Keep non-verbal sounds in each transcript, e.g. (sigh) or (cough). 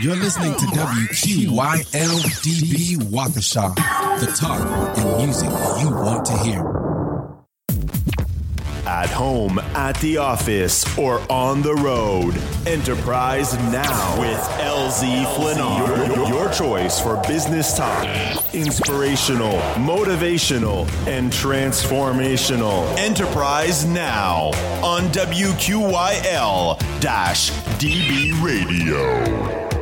You're listening to WQYLDB Waukesha, the talk and music you want to hear at home, at the office, or on the road. Enterprise Now with LZ Flannard. Your, your, choice for business talk. Inspirational, motivational, and transformational. Enterprise Now on WQYL DB Radio.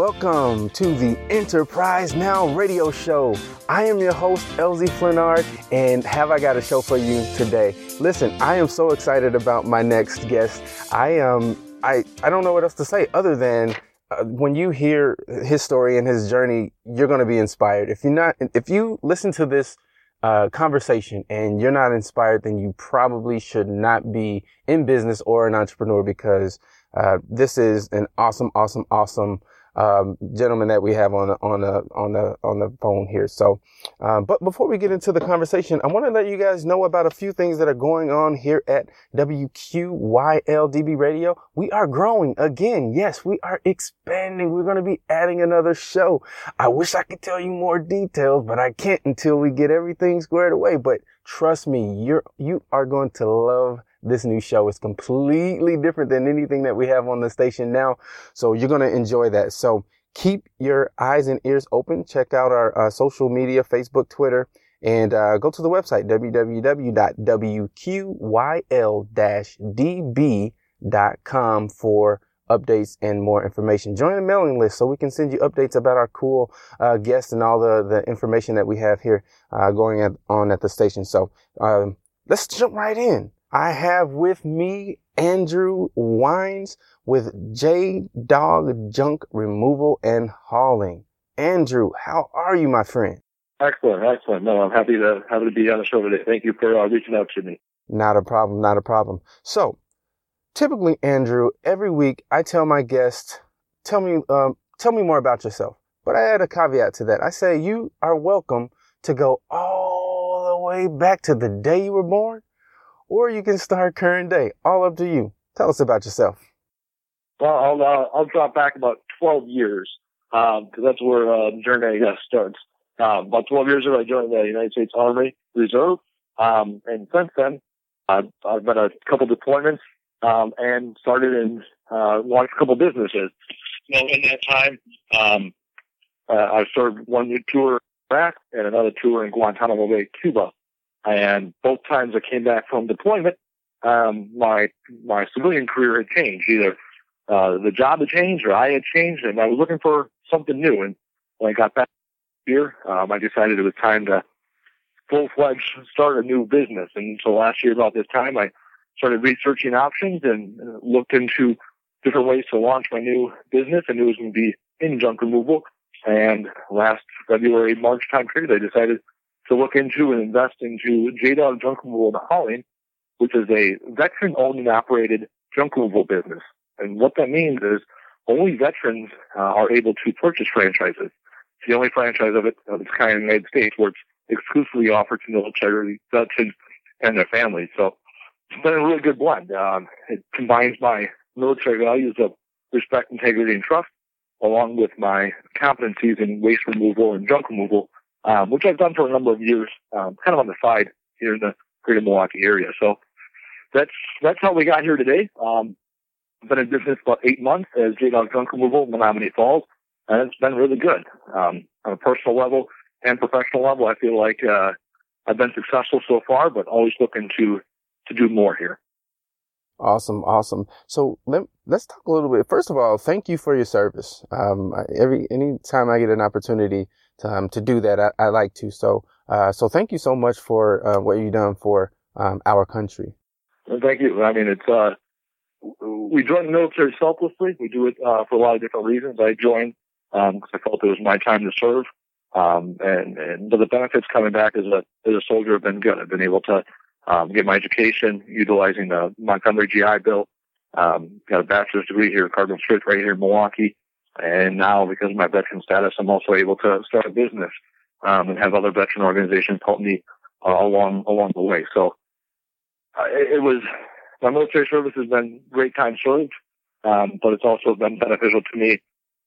Welcome to the Enterprise Now radio show. I am your host, LZ Flannard, and have I got a show for you today? Listen, I am so excited about my next guest. I um I I don't know what else to say other than uh, when you hear his story and his journey, you're going to be inspired. If you're not if you listen to this uh, conversation and you're not inspired, then you probably should not be in business or an entrepreneur because uh, this is an awesome, awesome, awesome um, gentleman that we have on the, on the, on the, on the phone here. So, um, but before we get into the conversation, I want to let you guys know about a few things that are going on here at WQYLDB radio. We are growing again. Yes, we are expanding. We're going to be adding another show. I wish I could tell you more details, but I can't until we get everything squared away. But trust me, you're, you are going to love this new show is completely different than anything that we have on the station now. So you're going to enjoy that. So keep your eyes and ears open. Check out our uh, social media, Facebook, Twitter, and uh, go to the website, www.wqyl-db.com for updates and more information. Join the mailing list so we can send you updates about our cool uh, guests and all the, the information that we have here uh, going at, on at the station. So um, let's jump right in. I have with me Andrew Wines with J Dog Junk Removal and Hauling. Andrew, how are you, my friend? Excellent, excellent. No, I'm happy to happy to be on the show today. Thank you for uh, reaching out to me. Not a problem, not a problem. So, typically, Andrew, every week I tell my guests, tell me, um, tell me more about yourself. But I add a caveat to that. I say you are welcome to go all the way back to the day you were born or you can start current day. All up to you. Tell us about yourself. Well, I'll uh, I'll drop back about 12 years because um, that's where uh, the journey guess starts. Um, about 12 years ago, I joined the United States Army Reserve, um, and since then, I've, I've been a couple deployments um, and started and uh, launched a couple businesses. Know, in that time, um, uh, I served one tour in Iraq and another tour in Guantanamo Bay, Cuba. And both times I came back from deployment, um, my my civilian career had changed. Either uh, the job had changed or I had changed, and I was looking for something new. And when I got back here, um, I decided it was time to full fledged start a new business. And so last year about this time, I started researching options and looked into different ways to launch my new business. And it was going to be in junk removal. And last February, March time period, I decided to look into and invest into J-Dog Junk Removal and Hauling, which is a veteran-owned and operated junk removal business. And what that means is only veterans uh, are able to purchase franchises. It's the only franchise of, it, of its kind in the United States where it's exclusively offered to military veterans and their families. So it's been a really good blend. Um, it combines my military values of respect, integrity, and trust, along with my competencies in waste removal and junk removal um, which I've done for a number of years, um, kind of on the side here in the greater Milwaukee area. So that's that's how we got here today. Um, been in business about eight months as J Dog Junk Removal in Menomonee Falls, and it's been really good. Um, on a personal level and professional level, I feel like uh, I've been successful so far, but always looking to to do more here. Awesome, awesome. So let let's talk a little bit. First of all, thank you for your service. Um, every anytime I get an opportunity um, to do that, I, I like to. So uh, so thank you so much for uh, what you've done for um, our country. Well, thank you. I mean, it's uh, we joined the military selflessly. We do it uh, for a lot of different reasons. I joined because um, I felt it was my time to serve. Um, and, and but the benefits coming back as a as a soldier have been good. I've been able to um, get my education utilizing the Montgomery GI Bill. Um, got a bachelor's degree here at Cardinal Stritch right here in Milwaukee. And now because of my veteran status, I'm also able to start a business, um, and have other veteran organizations help me uh, along, along the way. So, uh, it, it, was, my military service has been great time served. Um, but it's also been beneficial to me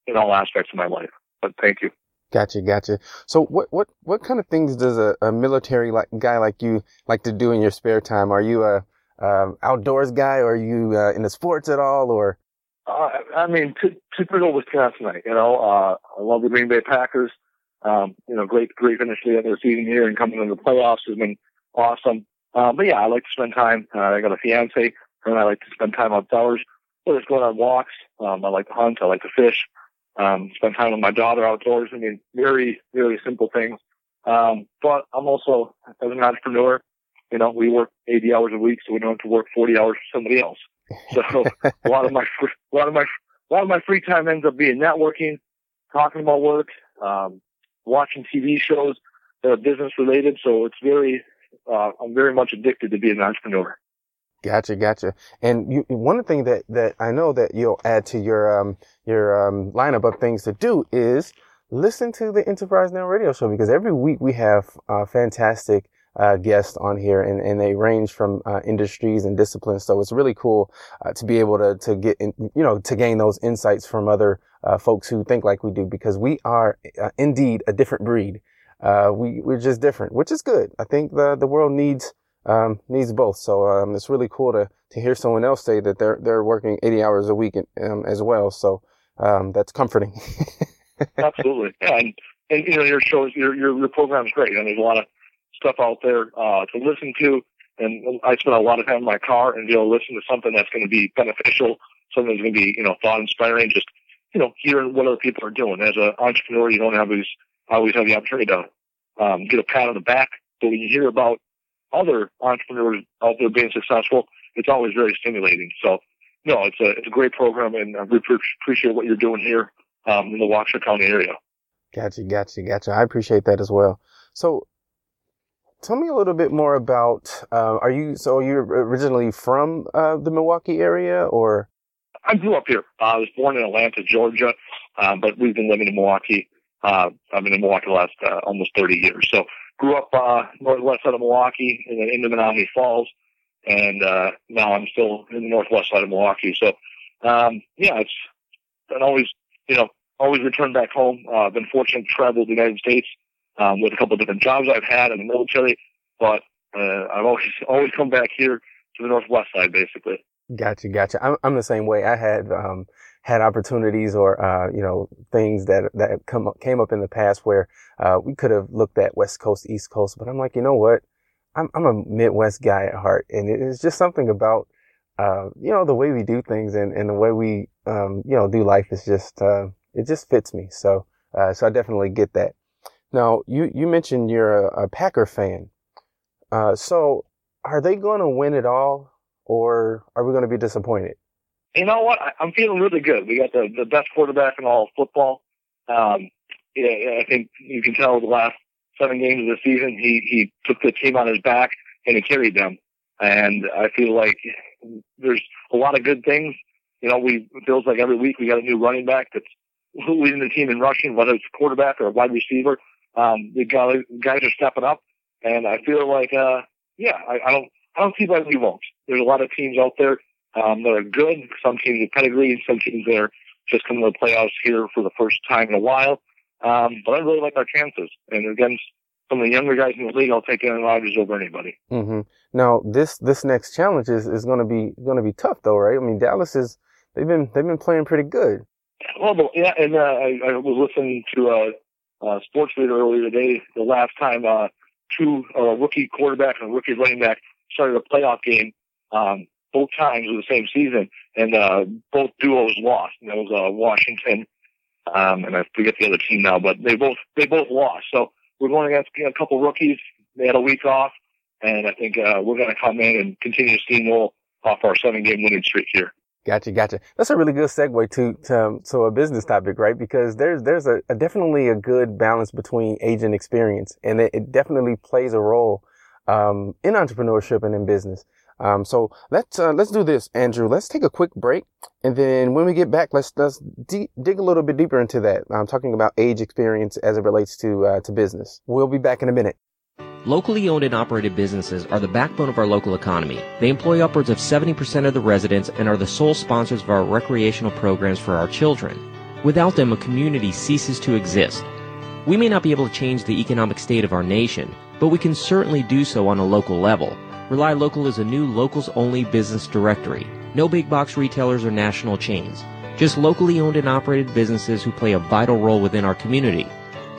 in all aspects of my life. But thank you. Gotcha, gotcha. So what what what kind of things does a, a military like guy like you like to do in your spare time? Are you a um, outdoors guy, or are you uh, into sports at all, or? Uh, I mean, t- typical Wisconsinite. You know, uh, I love the Green Bay Packers. Um, you know, great, great finish to the end of the season here, and coming into the playoffs has been awesome. Uh, but yeah, I like to spend time. Uh, I got a fiance, and I like to spend time outdoors. Whether it's going on walks, um, I like to hunt, I like to fish um, spend time with my daughter outdoors. I mean, very, very simple things. Um, but I'm also, as an entrepreneur, you know, we work 80 hours a week, so we don't have to work 40 hours for somebody else. So a lot of my, a lot of my, a lot of my free time ends up being networking, talking about work, um, watching TV shows that are business related. So it's very, uh, I'm very much addicted to being an entrepreneur. Gotcha, gotcha. And you, one thing that, that I know that you'll add to your, um, your, um, lineup of things to do is listen to the Enterprise Now radio show because every week we have, uh, fantastic, uh, guests on here and, and they range from, uh, industries and disciplines. So it's really cool, uh, to be able to, to get, in, you know, to gain those insights from other, uh, folks who think like we do because we are uh, indeed a different breed. we, we're just different, which is good. I think the, the world needs, um, needs both. So um, it's really cool to to hear someone else say that they're they're working 80 hours a week um, as well. So um, that's comforting. (laughs) Absolutely, yeah, and, and you know your shows, your your your program's great, and there's a lot of stuff out there uh, to listen to. And I spend a lot of time in my car and be able to listen to something that's going to be beneficial, something that's going to be you know thought inspiring. Just you know hearing what other people are doing. As an entrepreneur, you don't I always have the opportunity to um, get a pat on the back, but when you hear about other entrepreneurs out there being successful, it's always very stimulating. So, no, it's a it's a great program, and really appreciate what you're doing here um, in the Waukesha County area. Gotcha, gotcha, gotcha. I appreciate that as well. So, tell me a little bit more about. Uh, are you so you're originally from uh, the Milwaukee area, or? I grew up here. Uh, I was born in Atlanta, Georgia, um, but we've been living in Milwaukee. Uh, I've been in Milwaukee the last uh, almost 30 years. So grew up uh, northwest side of Milwaukee and then into Menomonee Falls, and uh, now I'm still in the northwest side of Milwaukee. So, um, yeah, it's been always, you know, always returned back home. Uh, been fortunate to travel the United States um, with a couple of different jobs I've had in the military, but uh, I've always (laughs) always come back here to the northwest side, basically. Gotcha, gotcha. I'm I'm the same way. I had um, had opportunities or uh, you know things that that come up, came up in the past where uh, we could have looked at West Coast, East Coast, but I'm like, you know what? I'm I'm a Midwest guy at heart, and it's just something about uh, you know the way we do things and, and the way we um, you know do life is just uh, it just fits me. So uh, so I definitely get that. Now you you mentioned you're a, a Packer fan, uh, so are they going to win it all, or are we going to be disappointed? you know what? I'm feeling really good. We got the, the best quarterback in all of football. Um, yeah, I think you can tell the last seven games of the season, he, he took the team on his back and he carried them. And I feel like there's a lot of good things. You know, we, it feels like every week we got a new running back that's leading the team in rushing, whether it's quarterback or a wide receiver. Um, the guys, guys are stepping up and I feel like, uh, yeah, I, I don't, I don't see why we won't. There's a lot of teams out there um, that are good. Some teams with pedigree, some teams that are just coming to the playoffs here for the first time in a while. Um, but I really like our chances. And against some of the younger guys in the league, I'll take Aaron Rodgers over anybody. Mm-hmm. Now, this this next challenge is, is going to be going to be tough, though, right? I mean, Dallas is they've been they've been playing pretty good. Well, yeah, and uh, I, I was listening to a, a sports leader earlier today. The last time uh, two uh, rookie quarterbacks and a rookie running back started a playoff game, um, both times of the same season, and uh, both duos lost. And that was uh, Washington, um, and I forget the other team now, but they both they both lost. So we're going against you know, a couple rookies. They had a week off, and I think uh, we're going to come in and continue to steamroll off our seven game winning streak here. Gotcha, gotcha. That's a really good segue to to, um, to a business topic, right? Because there's there's a, a, definitely a good balance between age and experience, and it, it definitely plays a role um, in entrepreneurship and in business. Um, so let's uh, let's do this, Andrew. Let's take a quick break, and then when we get back, let's let's de- dig a little bit deeper into that. I'm talking about age experience as it relates to uh, to business. We'll be back in a minute. Locally owned and operated businesses are the backbone of our local economy. They employ upwards of 70% of the residents and are the sole sponsors of our recreational programs for our children. Without them, a community ceases to exist. We may not be able to change the economic state of our nation, but we can certainly do so on a local level. Rely Local is a new locals only business directory. No big box retailers or national chains. Just locally owned and operated businesses who play a vital role within our community.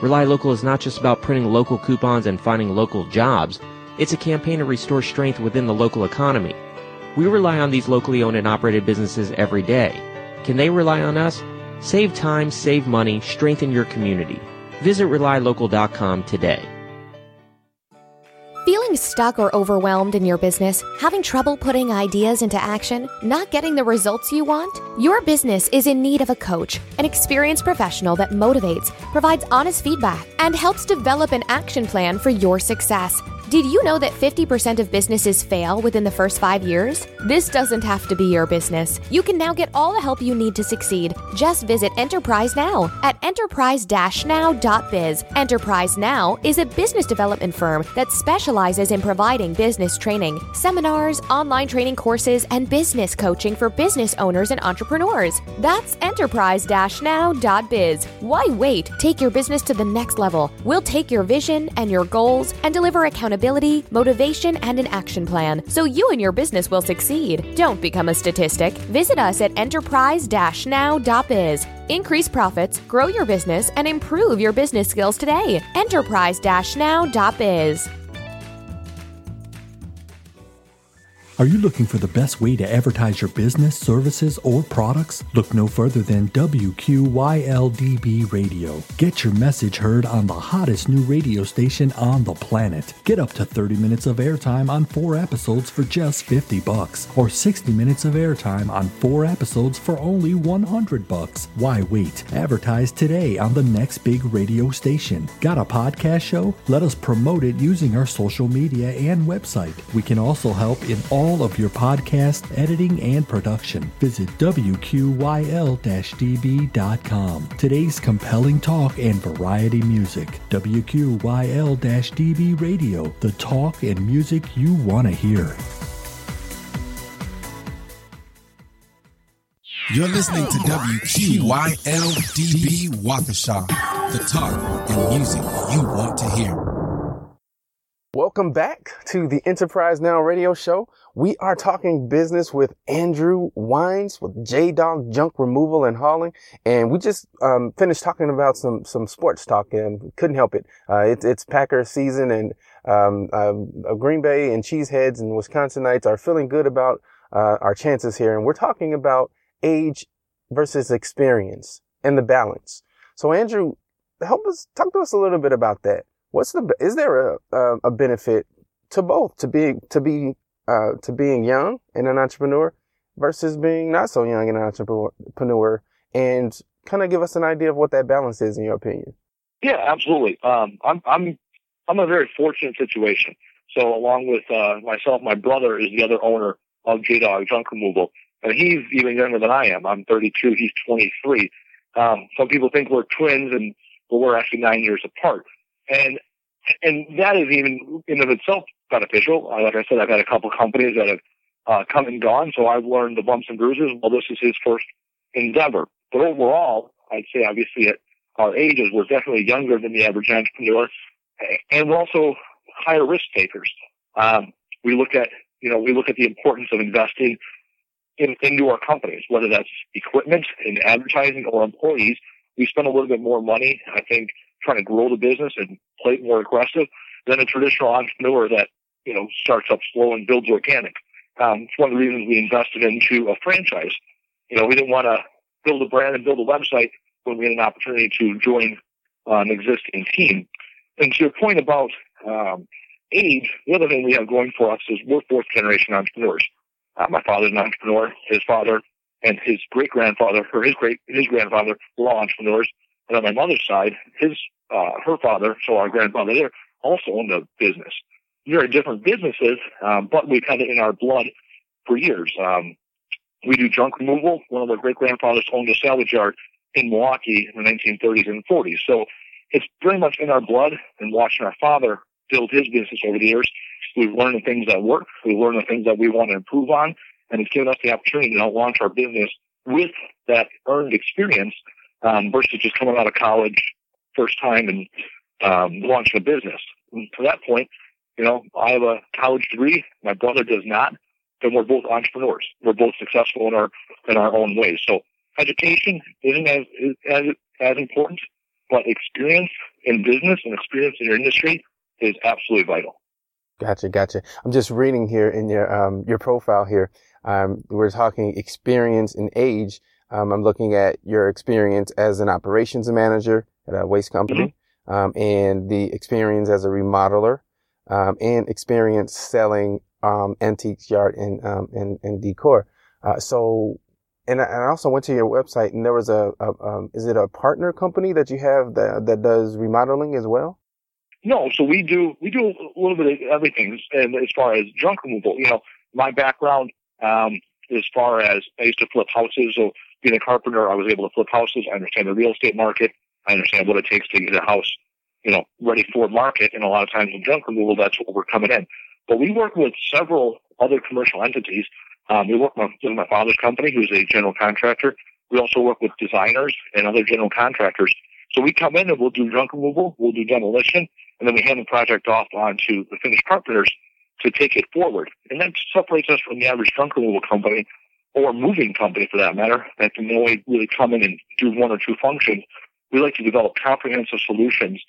Rely Local is not just about printing local coupons and finding local jobs. It's a campaign to restore strength within the local economy. We rely on these locally owned and operated businesses every day. Can they rely on us? Save time, save money, strengthen your community. Visit RelyLocal.com today. Stuck or overwhelmed in your business? Having trouble putting ideas into action? Not getting the results you want? Your business is in need of a coach, an experienced professional that motivates, provides honest feedback, and helps develop an action plan for your success. Did you know that 50% of businesses fail within the first five years? This doesn't have to be your business. You can now get all the help you need to succeed. Just visit Enterprise Now at enterprise now.biz. Enterprise Now is a business development firm that specializes in providing business training, seminars, online training courses, and business coaching for business owners and entrepreneurs. That's enterprise now.biz. Why wait? Take your business to the next level. We'll take your vision and your goals and deliver accountability accountability, motivation, and an action plan so you and your business will succeed. Don't become a statistic. Visit us at enterprise now.biz. Increase profits, grow your business, and improve your business skills today. Enterprise now.biz. Are you looking for the best way to advertise your business, services, or products? Look no further than WQYLDB Radio. Get your message heard on the hottest new radio station on the planet. Get up to 30 minutes of airtime on four episodes for just 50 bucks, or 60 minutes of airtime on four episodes for only 100 bucks. Why wait? Advertise today on the next big radio station. Got a podcast show? Let us promote it using our social media and website. We can also help in all all of your podcast editing and production. Visit WQYL-DB.com. Today's compelling talk and variety music. WQYL-DB Radio, the talk and music you want to hear. You're listening to WQYL-DB Waukesha, the talk and music you want to hear. Welcome back to the Enterprise Now radio show. We are talking business with Andrew Wines with J Dog Junk Removal and Hauling. And we just um, finished talking about some, some sports talk and couldn't help it. Uh, it it's Packer season and um, uh, Green Bay and Cheeseheads and Wisconsinites are feeling good about uh, our chances here. And we're talking about age versus experience and the balance. So Andrew, help us talk to us a little bit about that what's the is there a a, a benefit to both to being to be uh, to being young and an entrepreneur versus being not so young and an entrepreneur and kind of give us an idea of what that balance is in your opinion. Yeah absolutely. Um, i'm i'm i'm a very fortunate situation. So along with uh, myself my brother is the other owner of j-dog junk removal and he's even younger than i am. I'm 32 he's 23 um, some people think we're twins and but we're actually nine years apart. And and that is even in of itself beneficial. Uh, like I said, I've had a couple companies that have uh, come and gone, so I've learned the bumps and bruises. Well, this is his first endeavor, but overall, I'd say obviously at our ages, we're definitely younger than the average entrepreneur, and we're also higher risk takers. Um, we look at you know we look at the importance of investing in, into our companies, whether that's equipment and advertising or employees. We spend a little bit more money, I think, trying to grow the business and play more aggressive than a traditional entrepreneur that, you know, starts up slow and builds organic. um, it's one of the reasons we invested into a franchise. You know, we didn't want to build a brand and build a website when we had an opportunity to join uh, an existing team. And to your point about um, age, the other thing we have going for us is we're fourth generation entrepreneurs. Uh, my father's an entrepreneur. His father and his great grandfather, or his great his grandfather, were all entrepreneurs. And on my mother's side, his uh, her father, so our grandfather there, also owned a business. Very different businesses, um, but we've had it in our blood for years. Um, we do junk removal. One of our great grandfathers owned a salvage yard in Milwaukee in the 1930s and 40s. So it's very much in our blood and watching our father build his business over the years. We've learned the things that work. We've learned the things that we want to improve on. And it's given us the opportunity to now launch our business with that earned experience um, versus just coming out of college first time and um, launching a business. And to that point, you know, I have a college degree. My brother does not. Then we're both entrepreneurs. We're both successful in our in our own ways. So education isn't as as as important, but experience in business and experience in your industry is absolutely vital. Gotcha, gotcha. I'm just reading here in your um, your profile here. Um, we're talking experience and age. Um, I'm looking at your experience as an operations manager at a waste company, mm-hmm. Um, and the experience as a remodeler, um, and experience selling um, antiques, yard, and um, and, and decor. Uh, so, and I, and I also went to your website, and there was a, a is it a partner company that you have that that does remodeling as well? No, so we do we do a little bit of everything, and as far as junk removal, you know, my background um, as far as I used to flip houses. So being a carpenter, I was able to flip houses. I understand the real estate market. I understand what it takes to get a house, you know, ready for market. And a lot of times in junk removal, that's what we're coming in. But we work with several other commercial entities. Um, we work with my father's company, who's a general contractor. We also work with designers and other general contractors. So we come in and we'll do junk removal, we'll do demolition, and then we hand the project off onto the finished carpenters to take it forward. And that separates us from the average junk removal company or moving company for that matter that can only really come in and do one or two functions. We like to develop comprehensive solutions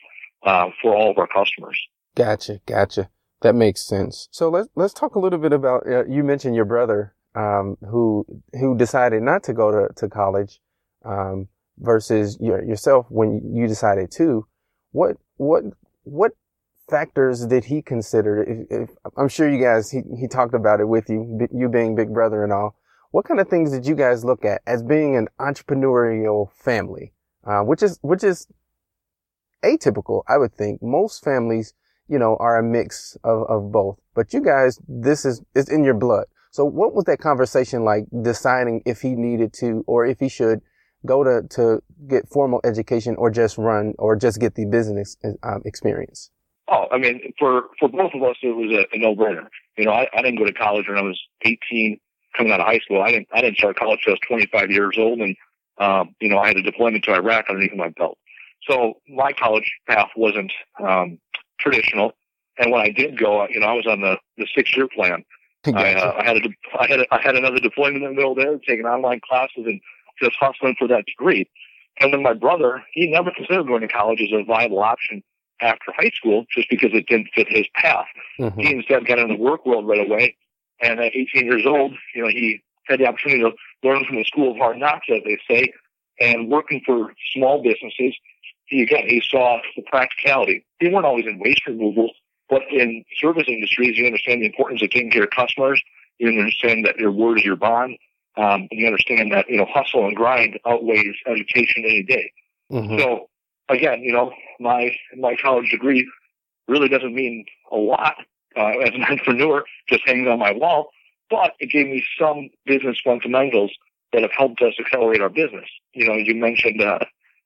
uh, for all of our customers. Gotcha, gotcha. That makes sense. So let's let's talk a little bit about. Uh, you mentioned your brother um, who who decided not to go to to college um, versus your, yourself when you decided to. What what what factors did he consider? If, if, I'm sure you guys, he, he talked about it with you, you being big brother and all. What kind of things did you guys look at as being an entrepreneurial family? Uh, which is, which is atypical, I would think. Most families, you know, are a mix of, of both, but you guys, this is, is in your blood. So what was that conversation like deciding if he needed to or if he should go to, to get formal education or just run or just get the business um, experience? Oh, I mean, for, for both of us, it was a, a no-brainer. You know, I, I didn't go to college when I was 18 coming out of high school. I didn't, I didn't start college until I was 25 years old and, um, you know, I had a deployment to Iraq underneath my belt. So my college path wasn't, um, traditional. And when I did go, you know, I was on the, the six year plan. (laughs) I, uh, I had a, I had a, I had another deployment in the middle there, taking online classes and just hustling for that degree. And then my brother, he never considered going to college as a viable option after high school just because it didn't fit his path. Mm-hmm. He instead got into the work world right away. And at 18 years old, you know, he had the opportunity to learn from the school of hard knocks, as they say, and working for small businesses. He again, he saw the practicality. They weren't always in waste removal, but in service industries, you understand the importance of taking care of customers. You understand that your word is your bond. Um, and you understand that, you know, hustle and grind outweighs education any day. Mm-hmm. So again, you know, my, my college degree really doesn't mean a lot, uh, as an (laughs) entrepreneur, just hangs on my wall, but it gave me some business fundamentals that have helped us accelerate our business. You know, you mentioned, uh,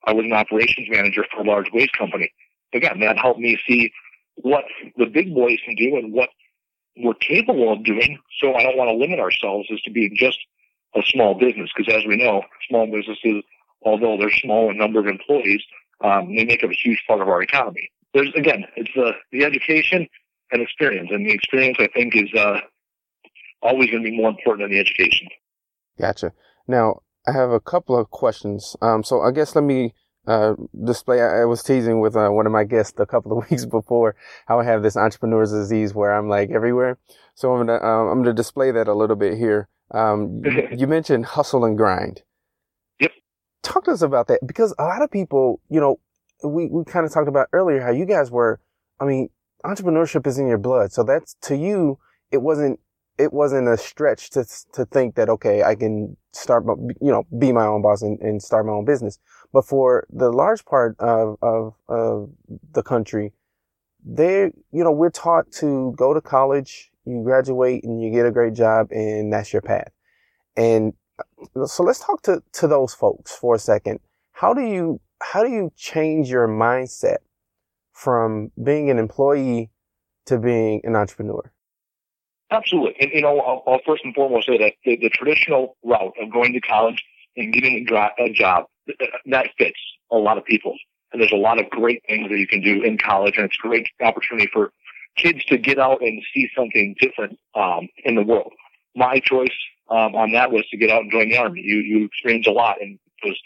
I was an operations manager for a large waste company. Again, that helped me see what the big boys can do and what we're capable of doing. So I don't want to limit ourselves as to being just a small business because as we know, small businesses, although they're small in number of employees, um, they make up a huge part of our economy. There's again, it's the the education and experience, and the experience I think is uh, always going to be more important than the education. Gotcha. Now I have a couple of questions. Um, so I guess let me uh, display. I, was teasing with uh, one of my guests a couple of (laughs) weeks before how I have this entrepreneur's disease where I'm like everywhere. So I'm gonna um, I'm gonna display that a little bit here. Um, (laughs) you mentioned hustle and grind. Yep. Talk to us about that because a lot of people, you know, we we kind of talked about earlier how you guys were. I mean, entrepreneurship is in your blood, so that's to you. It wasn't it wasn't a stretch to to think that okay, I can start, you know, be my own boss and, and start my own business. But for the large part of, of of the country, they, you know, we're taught to go to college, you graduate, and you get a great job, and that's your path. And uh, so let's talk to to those folks for a second. How do you how do you change your mindset from being an employee to being an entrepreneur? Absolutely. And, you know, I'll, I'll, first and foremost say that the, the, traditional route of going to college and getting a, job, that fits a lot of people. And there's a lot of great things that you can do in college, and it's a great opportunity for kids to get out and see something different um, in the world. My choice um, on that was to get out and join the army. You you experience a lot in those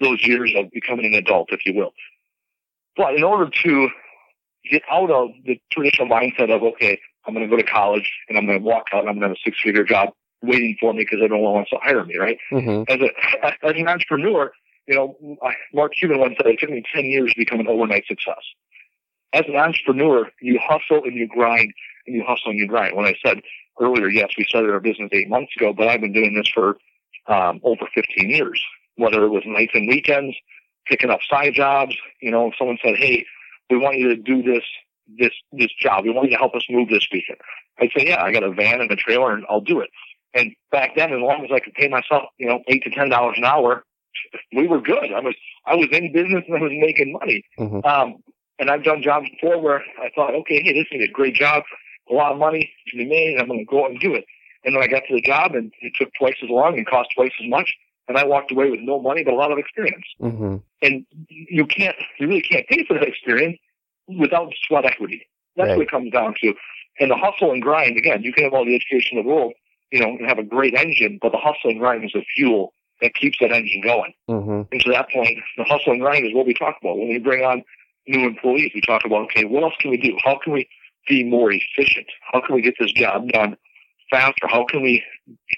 those years of becoming an adult, if you will. But in order to get out of the traditional mindset of okay, I'm going to go to college and I'm going to walk out and I'm going to have a six figure job waiting for me because no one wants to hire me, right? Mm-hmm. As a, (laughs) as an entrepreneur, you know, Mark Cuban once said it took me 10 years to become an overnight success. As an entrepreneur, you hustle and you grind and you hustle and you grind. When I said earlier, yes, we started our business eight months ago, but I've been doing this for um, over 15 years, whether it was nights and weekends, picking up side jobs. You know, if someone said, hey, we want you to do this this this job. We want you to help us move this weekend. I'd say, yeah, I got a van and a trailer, and I'll do it. And back then, as long as I could pay myself, you know, eight to ten dollars an hour, we were good. I was I was in business and I was making money. Mm-hmm. Um, and I've done jobs before where I thought, okay, hey, this is a great job, a lot of money to be made, and I'm going to go out and do it. And then I got to the job, and it took twice as long and cost twice as much. And I walked away with no money, but a lot of experience. Mm-hmm. And you can't, you really can't pay for that experience without sweat equity. That's right. what it comes down to. And the hustle and grind, again, you can have all the education in the world, you know, and have a great engine, but the hustle and grind is the fuel that keeps that engine going. Mm-hmm. And to that point, the hustle and grind is what we talk about. When we bring on new employees, we talk about, okay, what else can we do? How can we be more efficient? How can we get this job done faster? How can we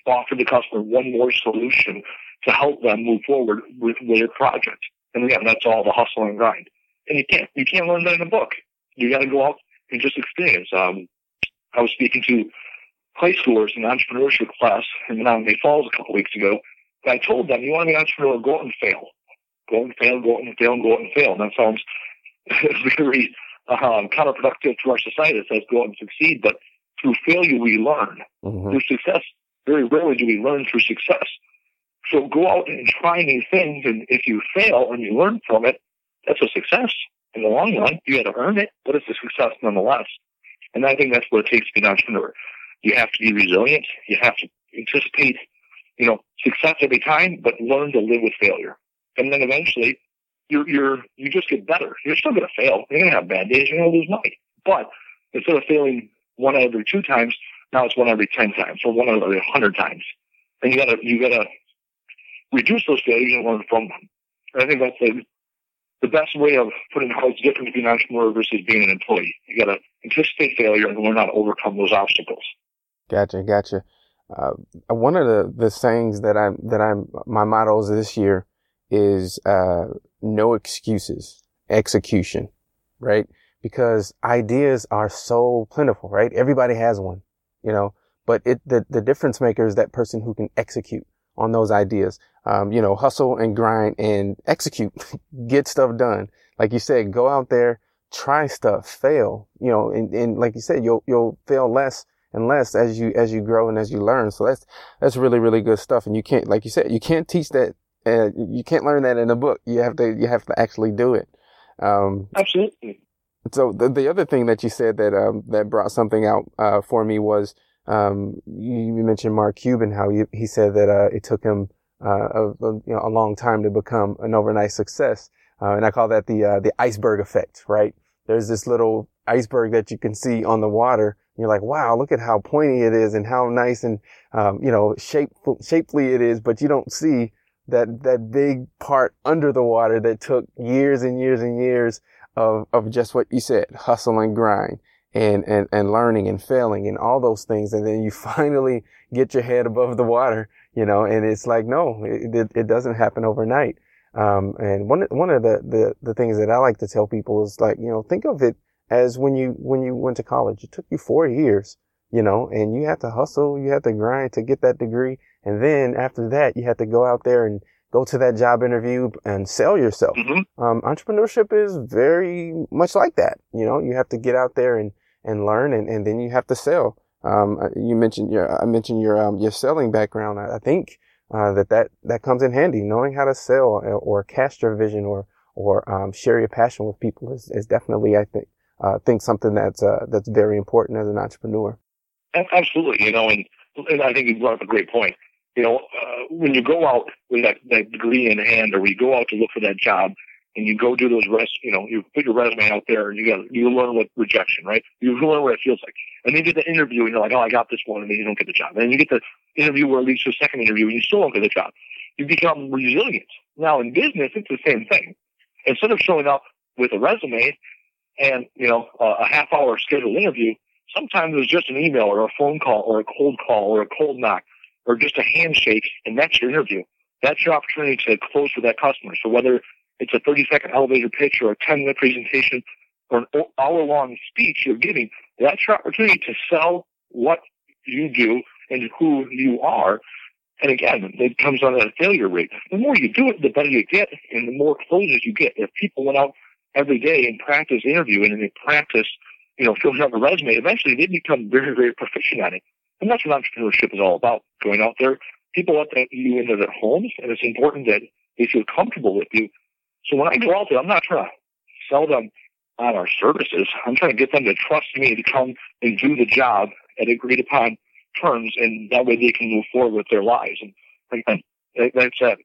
offer the customer one more solution to help them move forward with their project? And again, that's all the hustle and grind and you can't you can't learn that in a book. You got to go out and just experience. Um, I was speaking to high schoolers in an entrepreneurship class in Menomonee Falls a couple weeks ago. And I told them, you want to be an entrepreneur, go out and fail. Go out and fail, go out and fail, and go out and fail. And that sounds (laughs) very um, counterproductive to our society that says go out and succeed. But through failure, we learn. Mm-hmm. Through success, very rarely do we learn through success. So go out and try new things. And if you fail and you learn from it, that's a success in the long run. You got to earn it, but it's a success nonetheless. And I think that's what it takes to be an entrepreneur. You have to be resilient. You have to anticipate, you know, success every time, but learn to live with failure. And then eventually, you're you're you just get better. You're still going to fail. You're going to have bad days. You're going to lose money. But instead of failing one every two times, now it's one every ten times or one every hundred times. And you got to you got to reduce those failures and learn from them. And I think that's a the best way of putting how it's different to be an entrepreneur versus being an employee. You got to anticipate failure and learn how to overcome those obstacles. Gotcha, gotcha. Uh, one of the, the sayings that I'm that I'm my mottos this year is uh, no excuses, execution, right? Because ideas are so plentiful, right? Everybody has one, you know. But it the the difference maker is that person who can execute on those ideas. Um, you know, hustle and grind and execute, (laughs) get stuff done. Like you said, go out there, try stuff, fail, you know, and, and like you said, you'll, you'll fail less and less as you, as you grow and as you learn. So that's, that's really, really good stuff. And you can't, like you said, you can't teach that. Uh, you can't learn that in a book. You have to, you have to actually do it. Um, absolutely. So the, the other thing that you said that, um, that brought something out, uh, for me was, um, you, you, mentioned Mark Cuban, how he, he said that, uh, it took him, uh, a, a, you know, a long time to become an overnight success. Uh, and I call that the, uh, the iceberg effect, right? There's this little iceberg that you can see on the water. And you're like, wow, look at how pointy it is and how nice and, um, you know, shape, shapely it is, but you don't see that, that big part under the water that took years and years and years of, of just what you said, hustle and grind and, and, and learning and failing and all those things. And then you (laughs) finally get your head above the water, you know, and it's like, no, it, it doesn't happen overnight. Um, and one, one of the, the, the things that I like to tell people is like, you know, think of it as when you, when you went to college, it took you four years, you know, and you had to hustle, you had to grind to get that degree. And then after that, you had to go out there and go to that job interview and sell yourself. Mm-hmm. Um, entrepreneurship is very much like that. You know, you have to get out there and, and learn and, and then you have to sell. Um, uh, you mentioned your, I mentioned your, um, your selling background. I, I think, uh, that, that, that comes in handy. Knowing how to sell or cast your vision or, or, um, share your passion with people is, is definitely, I think, uh, think something that's, uh, that's very important as an entrepreneur. Absolutely. You know, and, and I think you brought up a great point you know, uh, when you go out with that, that degree in hand, or we go out to look for that job, and you go do those res, you know, you put your resume out there, and you got you learn what rejection, right? You learn what it feels like, and then you get the interview, and you're like, oh, I got this one, and then you don't get the job, and then you get the interview where it leads to a second interview, and you still don't get the job. You become resilient. Now in business, it's the same thing. Instead of showing up with a resume and you know a half hour scheduled interview, sometimes it's just an email or a phone call or a cold call or a cold knock or just a handshake, and that's your interview. That's your opportunity to close with that customer. So whether it's a 30 second elevator pitch or a 10 minute presentation or an hour long speech you're giving, that's your opportunity to sell what you do and who you are. And again, it comes on a failure rate. The more you do it, the better you get and the more closes you get. If people went out every day and practice interviewing and they practice, you know, filling out a resume, eventually they become very, very proficient at it. And that's what entrepreneurship is all about. Going out there, people want to, you into their homes, and it's important that they feel comfortable with you. So when I go out there, I'm not trying to sell them on our services. I'm trying to get them to trust me to come and do the job at agreed upon terms, and that way they can move forward with their lives. And again, that's that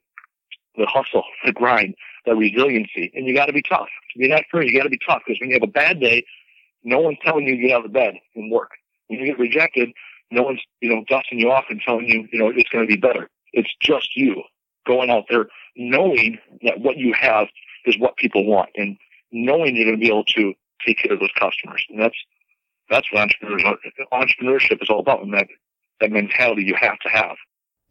the hustle, the grind, the resiliency, and you got to be tough. To be that free, you got to be tough because when you have a bad day, no one's telling you to get out of bed and work. When you get rejected, no one's, you know, dusting you off and telling you, you know, it's going to be better. It's just you going out there knowing that what you have is what people want and knowing you're going to be able to take care of those customers. And that's, that's what entrepreneurship is all about. And that, that mentality you have to have.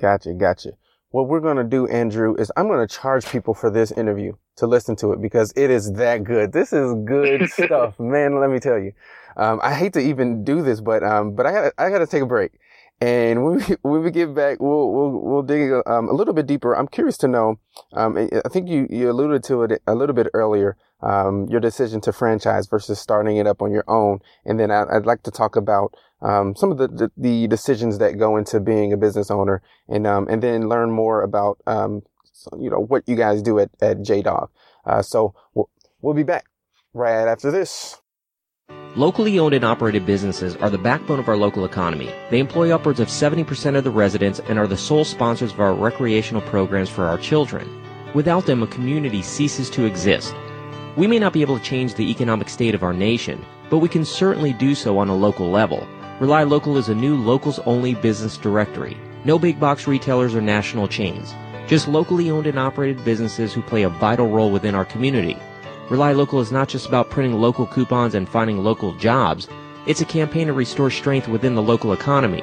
Gotcha. Gotcha. What we're going to do, Andrew, is I'm going to charge people for this interview to listen to it because it is that good. This is good (laughs) stuff, man. Let me tell you. Um, I hate to even do this, but um, but I got I got to take a break. And when we, (laughs) when we get back, we'll, we'll, we'll dig um, a little bit deeper. I'm curious to know, um, I think you, you alluded to it a little bit earlier, um, your decision to franchise versus starting it up on your own. And then I, would like to talk about, um, some of the, the, the, decisions that go into being a business owner and, um, and then learn more about, um, you know, what you guys do at, at JDog. Uh, so we'll, we'll be back right after this. Locally owned and operated businesses are the backbone of our local economy. They employ upwards of 70% of the residents and are the sole sponsors of our recreational programs for our children. Without them, a community ceases to exist. We may not be able to change the economic state of our nation, but we can certainly do so on a local level. Rely Local is a new locals only business directory. No big box retailers or national chains. Just locally owned and operated businesses who play a vital role within our community. Rely Local is not just about printing local coupons and finding local jobs. It's a campaign to restore strength within the local economy.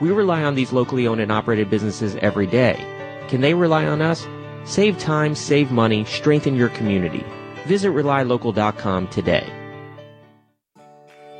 We rely on these locally owned and operated businesses every day. Can they rely on us? Save time, save money, strengthen your community. Visit RelyLocal.com today.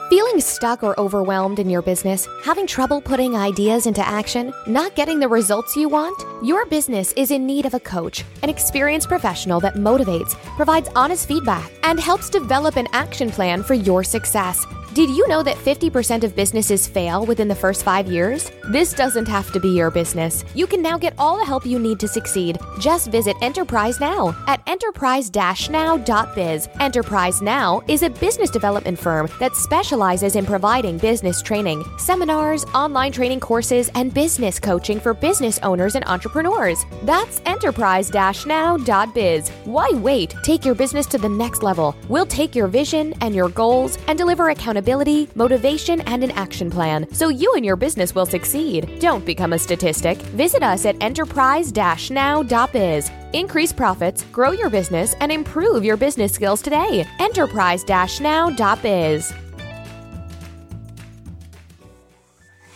Feeling stuck or overwhelmed in your business? Having trouble putting ideas into action? Not getting the results you want? Your business is in need of a coach, an experienced professional that motivates, provides honest feedback, and helps develop an action plan for your success. Did you know that 50% of businesses fail within the first five years? This doesn't have to be your business. You can now get all the help you need to succeed. Just visit Enterprise Now at enterprise now.biz. Enterprise Now is a business development firm that specializes in providing business training, seminars, online training courses, and business coaching for business owners and entrepreneurs. That's enterprise now.biz. Why wait? Take your business to the next level. We'll take your vision and your goals and deliver accountability accountability, motivation, and an action plan so you and your business will succeed. Don't become a statistic. Visit us at enterprise-now.biz. Increase profits, grow your business, and improve your business skills today. Enterprise-now.biz.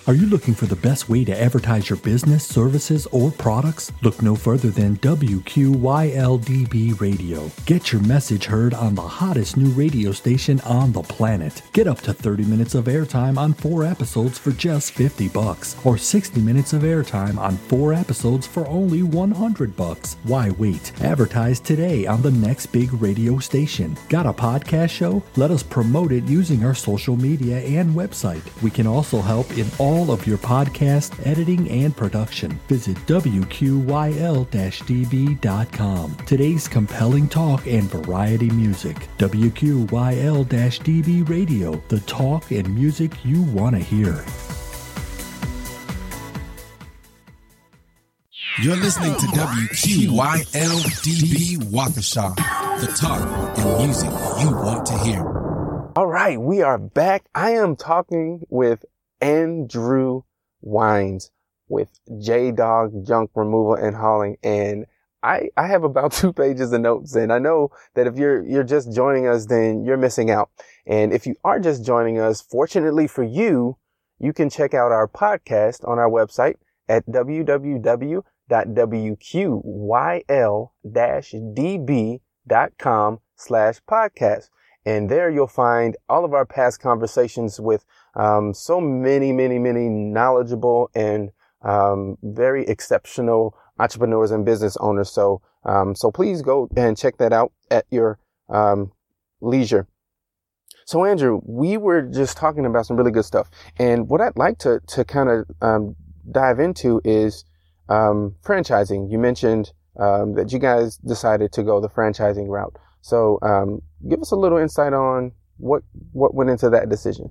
Are you looking for the best way to advertise your business, services, or products? Look no further than WQYLDB Radio. Get your message heard on the hottest new radio station on the planet. Get up to 30 minutes of airtime on four episodes for just 50 bucks, or 60 minutes of airtime on four episodes for only 100 bucks. Why wait? Advertise today on the next big radio station. Got a podcast show? Let us promote it using our social media and website. We can also help in all all of your podcast editing and production. Visit WQYL-DB.com. Today's compelling talk and variety music. WQYL-DB Radio, the talk and music you want to hear. You're listening to WQYL-DB Waukesha, the talk and music you want to hear. All right, we are back. I am talking with Andrew Wines with J Dog Junk Removal and Hauling. And I, I have about (laughs) two pages of notes and I know that if you're, you're just joining us, then you're missing out. And if you are just joining us, fortunately for you, you can check out our podcast on our website at www.wqyl-db.com slash podcast. And there you'll find all of our past conversations with um, so many, many, many knowledgeable and um, very exceptional entrepreneurs and business owners. So, um, so please go and check that out at your um, leisure. So, Andrew, we were just talking about some really good stuff, and what I'd like to to kind of um, dive into is um, franchising. You mentioned that you guys decided to go the franchising route. So, give us a little insight on what what went into that decision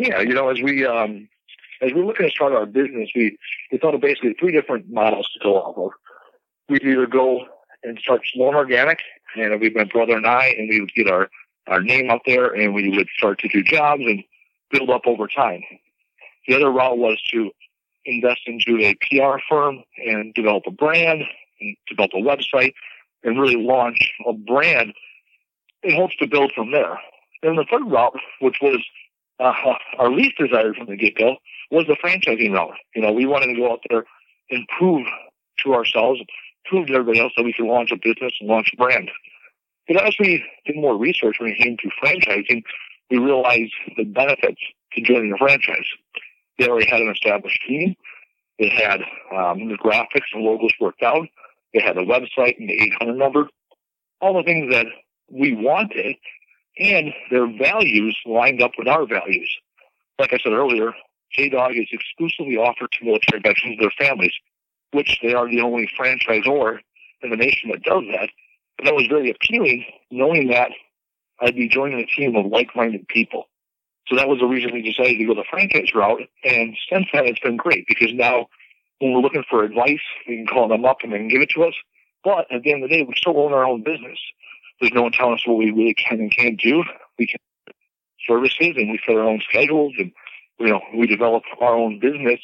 yeah, you know, as we um, as we're looking to start our business, we we thought of basically three different models to go off of. We'd either go and start and organic, and we'd my brother and I, and we would get our our name out there, and we would start to do jobs and build up over time. The other route was to invest into a PR firm and develop a brand and develop a website and really launch a brand in hopes to build from there. And the third route, which was uh, our least desired from the get-go was the franchising route. You know, we wanted to go out there and prove to ourselves, prove to everybody else that we could launch a business and launch a brand. But as we did more research when it came to franchising, we realized the benefits to joining a franchise. They already had an established team. They had um, the graphics and logos worked out. They had a website and the 800 number. All the things that we wanted and their values lined up with our values. Like I said earlier, J-Dog is exclusively offered to military veterans and their families, which they are the only franchisor in the nation that does that. And that was very appealing, knowing that I'd be joining a team of like-minded people. So that was the reason we decided to go the franchise route. And since then, it's been great because now when we're looking for advice, we can call them up and they can give it to us. But at the end of the day, we still own our own business. There's no one telling us what we really can and can't do. We can services and we set our own schedules and you know we develop our own business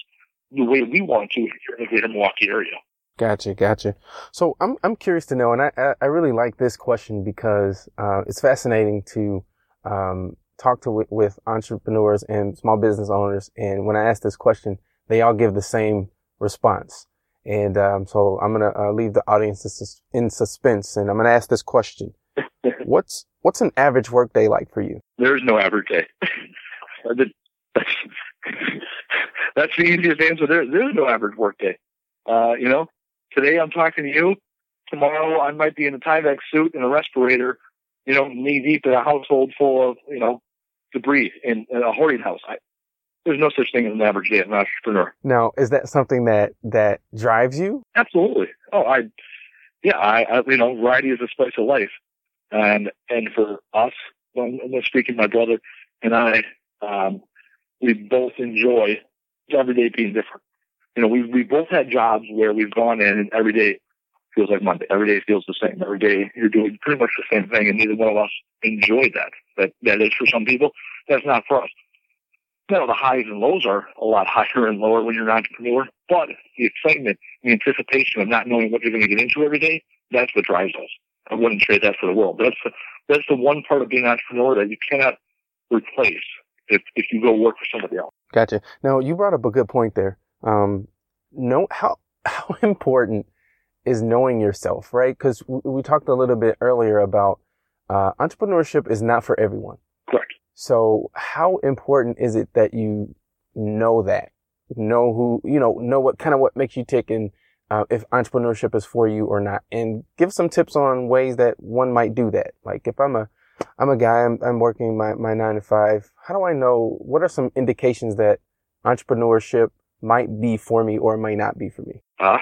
the way we want to here in the greater Milwaukee area. Gotcha, gotcha. So I'm I'm curious to know, and I I really like this question because uh, it's fascinating to um, talk to with, with entrepreneurs and small business owners. And when I ask this question, they all give the same response. And um, so I'm gonna uh, leave the audience in suspense, and I'm gonna ask this question: what's what's an average workday like for you? There's no average day. (laughs) that's, that's the easiest answer. There, there's no average workday. Uh, you know, today I'm talking to you. Tomorrow I might be in a Tyvek suit and a respirator. You know, knee deep in a household full of you know debris in, in a hoarding house. I, there's no such thing as an average day as an entrepreneur. Now, is that something that that drives you? Absolutely. Oh, I, yeah, I, I you know, variety is a spice of life. And and for us, I'm speaking my brother and I, um, we both enjoy every day being different. You know, we we both had jobs where we've gone in and every day feels like Monday. Every day feels the same. Every day you're doing pretty much the same thing, and neither one of us enjoy that. That that is for some people. That's not for us. You know, the highs and lows are a lot (laughs) higher and lower when you're an entrepreneur, but the excitement, the anticipation of not knowing what you're going to get into every day, that's what drives us. I wouldn't trade that for the world. That's the, that's the one part of being an entrepreneur that you cannot replace if, if you go work for somebody else. Gotcha. Now you brought up a good point there. Um, know how, (laughs) how important is knowing yourself, right? Because we, we talked a little bit earlier about uh, entrepreneurship is not for everyone. Correct. So how important is it that you know that, know who, you know, know what kind of what makes you tick and uh, if entrepreneurship is for you or not, and give some tips on ways that one might do that. Like if I'm a, I'm a guy, I'm, I'm working my, my nine to five. How do I know what are some indications that entrepreneurship might be for me or might not be for me? Uh,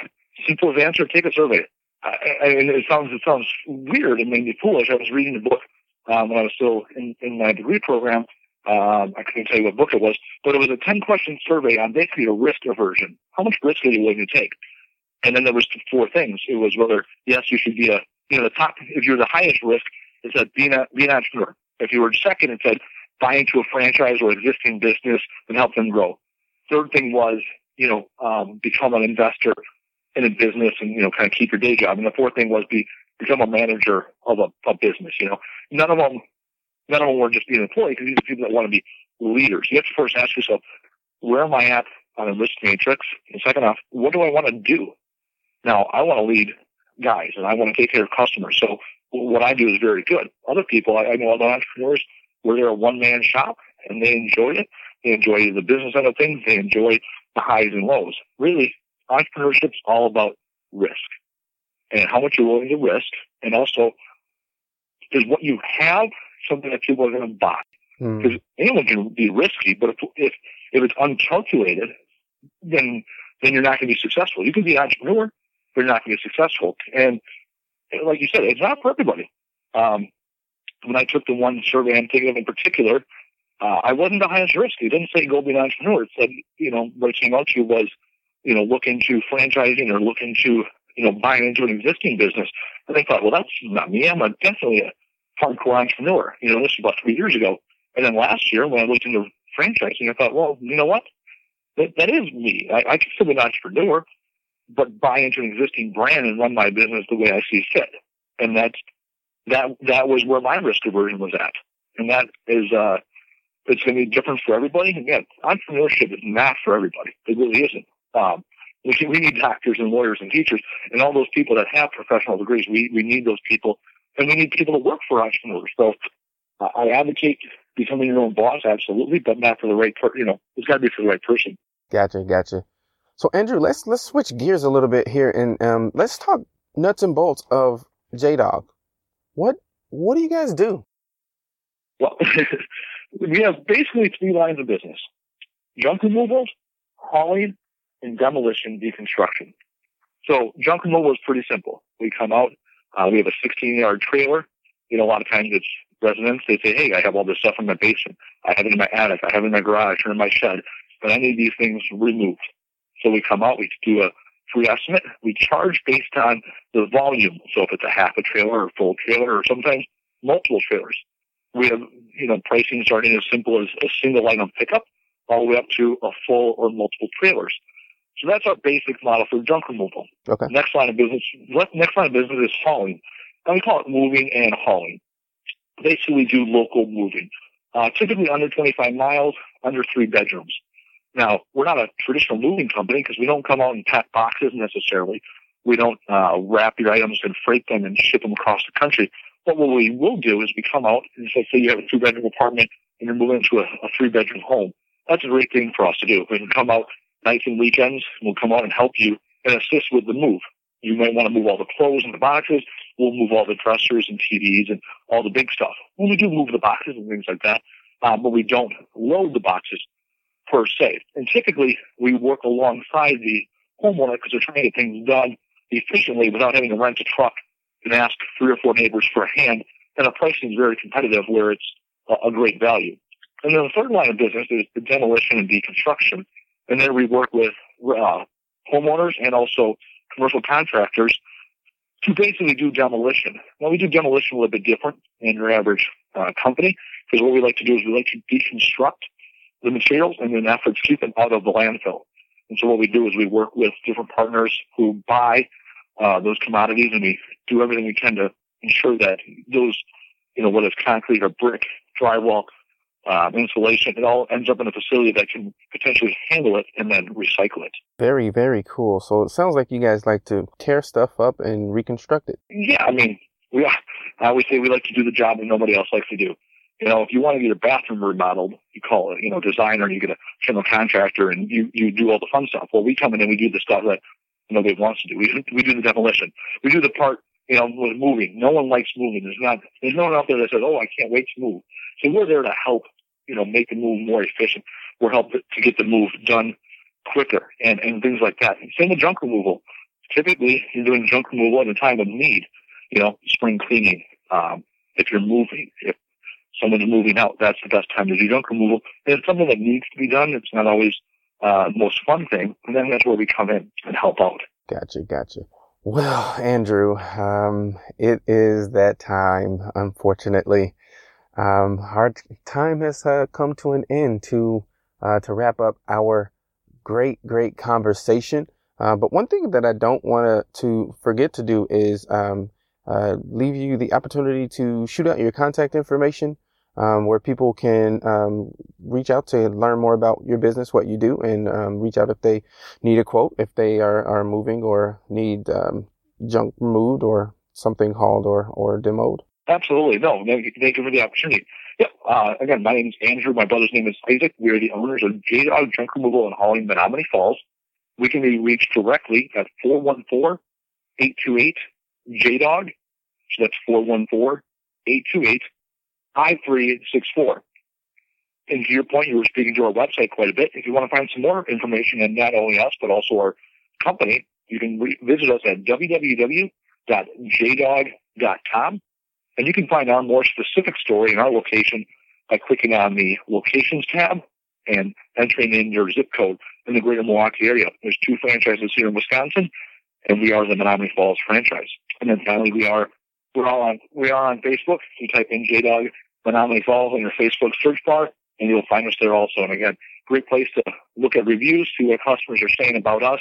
simplest answer, take a survey. I, I, it sounds, it sounds weird and maybe foolish. I was reading a book, um, when I was still in, in my degree program. Um, I couldn't tell you what book it was, but it was a 10 question survey on basically a risk aversion. How much risk are you willing to take? And then there was four things. It was whether, yes, you should be a, you know, the top, if you're the highest risk, it said being a, be an entrepreneur. If you were second, it said buy into a franchise or existing business and help them grow. Third thing was, you know, um, become an investor in a business and, you know, kind of keep your day job. And the fourth thing was be, become a manager of a, a business, you know. None of them, none of them were just being an employee because these are people that want to be leaders. You have to first ask yourself, where am I at on a risk matrix? And second off, what do I want to do? Now, I want to lead guys and I want to take care of customers. So what I do is very good. Other people, I, I know other entrepreneurs where they're a one man shop and they enjoy it. They enjoy the business end of things. They enjoy the highs and lows. Really, entrepreneurship's all about risk and how much you're willing to risk. And also, is what you have something that people are going to buy? Because mm. anyone can be risky, but if, if, if it's uncalculated, then, then you're not going to be successful. You can be an entrepreneur, you're not going to be successful. And like you said, it's not for everybody. Um, when I took the one survey I'm thinking of in particular, uh, I wasn't the highest risk. It didn't say go be an entrepreneur. It said, you know, what it came out to was, you know, look into franchising or look into, you know, buying into an existing business. And I thought, well, that's not me. I'm a, definitely a hardcore entrepreneur. You know, this was about three years ago. And then last year when I looked into franchising, I thought, well, you know what? That, that is me. I, I be an entrepreneur, but buy into an existing brand and run my business the way I see fit. And that's, that, that was where my risk aversion was at. And that is, uh, it's going to be different for everybody. Again, entrepreneurship is not for everybody. It really isn't. Um, we, we need doctors and lawyers and teachers and all those people that have professional degrees. We, we need those people and we need people to work for entrepreneurs. So uh, I advocate becoming your own boss, absolutely, but not for the right per, you know, it's got to be for the right person. Gotcha. Gotcha. So Andrew, let's, let's switch gears a little bit here and, um, let's talk nuts and bolts of J-Dog. What, what do you guys do? Well, (laughs) we have basically three lines of business. Junk removal, hauling, and demolition deconstruction. So junk removal is pretty simple. We come out, uh, we have a 16 yard trailer. You know, a lot of times it's residents, they say, Hey, I have all this stuff in my basement. I have it in my attic. I have it in my garage or in my shed, but I need these things removed. So we come out, we do a free estimate. We charge based on the volume. So if it's a half a trailer or full trailer or sometimes multiple trailers. We have, you know, pricing starting as simple as a single item pickup all the way up to a full or multiple trailers. So that's our basic model for junk removal. Okay. Next line of business, next line of business is hauling. And we call it moving and hauling. Basically, we do local moving. Uh, typically under 25 miles, under three bedrooms. Now, we're not a traditional moving company because we don't come out and pack boxes necessarily. We don't uh, wrap your items and freight them and ship them across the country. But what we will do is we come out and say, say you have a two bedroom apartment and you're moving into a, a three bedroom home. That's a great thing for us to do. We can come out nights and weekends. We'll come out and help you and assist with the move. You might want to move all the clothes and the boxes. We'll move all the dressers and TVs and all the big stuff. When we do move the boxes and things like that, um, but we don't load the boxes per se. And typically we work alongside the homeowner because they're trying to get things done efficiently without having to rent a truck and ask three or four neighbors for a hand. And the pricing is very competitive where it's a, great value. And then the third line of business is the demolition and deconstruction. And then we work with uh, homeowners and also commercial contractors to basically do demolition. Now we do demolition a little bit different than your average uh, company because what we like to do is we like to deconstruct the materials and in efforts keep them out of the landfill. And so what we do is we work with different partners who buy uh, those commodities and we do everything we can to ensure that those, you know, whether it's concrete or brick, drywall, um, insulation, it all ends up in a facility that can potentially handle it and then recycle it. Very, very cool. So it sounds like you guys like to tear stuff up and reconstruct it. Yeah, I mean, we I always say we like to do the job that nobody else likes to do. You know, if you want to get a bathroom remodeled, you call it, you know, designer, and you get a general contractor, and you you do all the fun stuff. Well, we come in and we do the stuff that nobody wants to do. We we do the demolition. We do the part, you know, with moving. No one likes moving. There's not there's no one out there that says, "Oh, I can't wait to move." So we're there to help, you know, make the move more efficient. We're helping to get the move done quicker and and things like that. Same with junk removal. Typically, you're doing junk removal at a time of need. You know, spring cleaning. Um, if you're moving, if someone's moving out, that's the best time to do junk removal. It's something that needs to be done. It's not always uh, most fun thing. And then that's where we come in and help out. Gotcha, gotcha. Well, Andrew, um, it is that time, unfortunately. Um, our time has uh, come to an end to uh, to wrap up our great, great conversation. Uh, but one thing that I don't want to forget to do is um, uh, leave you the opportunity to shoot out your contact information um, where people can um, reach out to learn more about your business, what you do, and um, reach out if they need a quote, if they are, are moving or need um, junk removed or something hauled or, or demoed. Absolutely. No, thank you for the opportunity. Yep. Uh, again, my name is Andrew. My brother's name is Isaac. We are the owners of J-Dog Junk Removal and Hauling Menomonee Falls. We can be reached directly at 414-828-J-Dog. So that's 414-828 5364. And to your point, you were speaking to our website quite a bit. If you want to find some more information and not only us, but also our company, you can re- visit us at www.jdog.com. And you can find our more specific story and our location by clicking on the locations tab and entering in your zip code in the greater Milwaukee area. There's two franchises here in Wisconsin, and we are the Menomonee Falls franchise. And then finally, we are we're all on we are on Facebook. You type in JDog Menomonee Falls in your Facebook search bar, and you'll find us there also. And again, great place to look at reviews, see what customers are saying about us.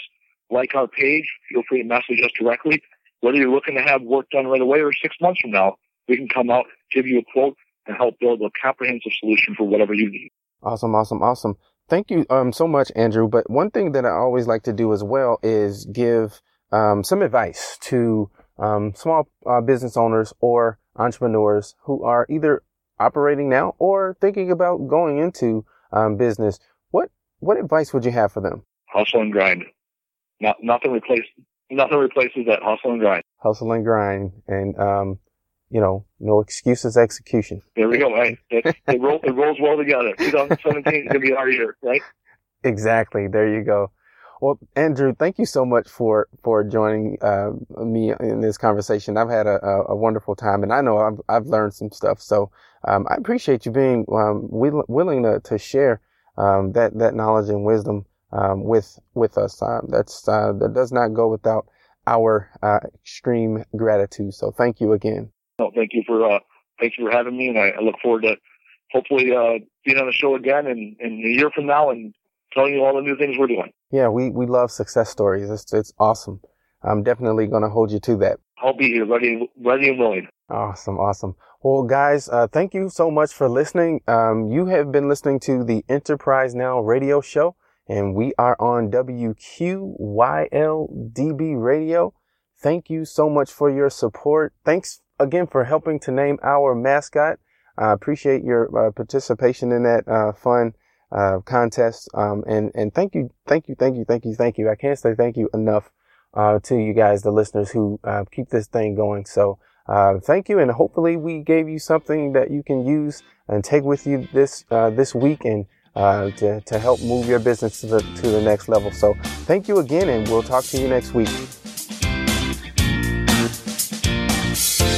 Like our page, feel free to message us directly. Whether you're looking to have work done right away or six months from now, we can come out, give you a quote, and help build a comprehensive solution for whatever you need. Awesome, awesome, awesome. Thank you um, so much, Andrew. But one thing that I always like to do as well is give um, some advice to um, small uh, business owners or entrepreneurs who are either operating now or thinking about going into um, business. What what advice would you have for them? Hustle and grind. Not, nothing replaces nothing replaces that hustle and grind. Hustle and grind, and um, you know, no excuses, execution. There we go. Right, it, it, roll, it rolls well together. (laughs) 2017 is gonna be our year, right? Exactly. There you go. Well, Andrew, thank you so much for for joining uh, me in this conversation. I've had a, a, a, wonderful time, and I know I've, I've learned some stuff. So um, I appreciate you being um, will, willing to, to share um, that that knowledge and wisdom um, with with us. Uh, that's uh, that does not go without our uh, extreme gratitude. So thank you again. No, thank you for uh, thank you for having me, and I, I look forward to hopefully uh, being on the show again in, in a year from now and telling you all the new things we're doing. Yeah, we, we love success stories. It's, it's awesome. I'm definitely going to hold you to that. I'll be here ready, ready and willing. Awesome. Awesome. Well, guys, uh, thank you so much for listening. Um, you have been listening to the Enterprise Now radio show and we are on WQYLDB radio. Thank you so much for your support. Thanks again for helping to name our mascot. I appreciate your uh, participation in that uh, fun uh, contest. Um, and, and thank you, thank you, thank you, thank you, thank you. I can't say thank you enough, uh, to you guys, the listeners who, uh, keep this thing going. So, uh, thank you. And hopefully we gave you something that you can use and take with you this, uh, this week and, uh, to, to help move your business to the, to the next level. So thank you again and we'll talk to you next week.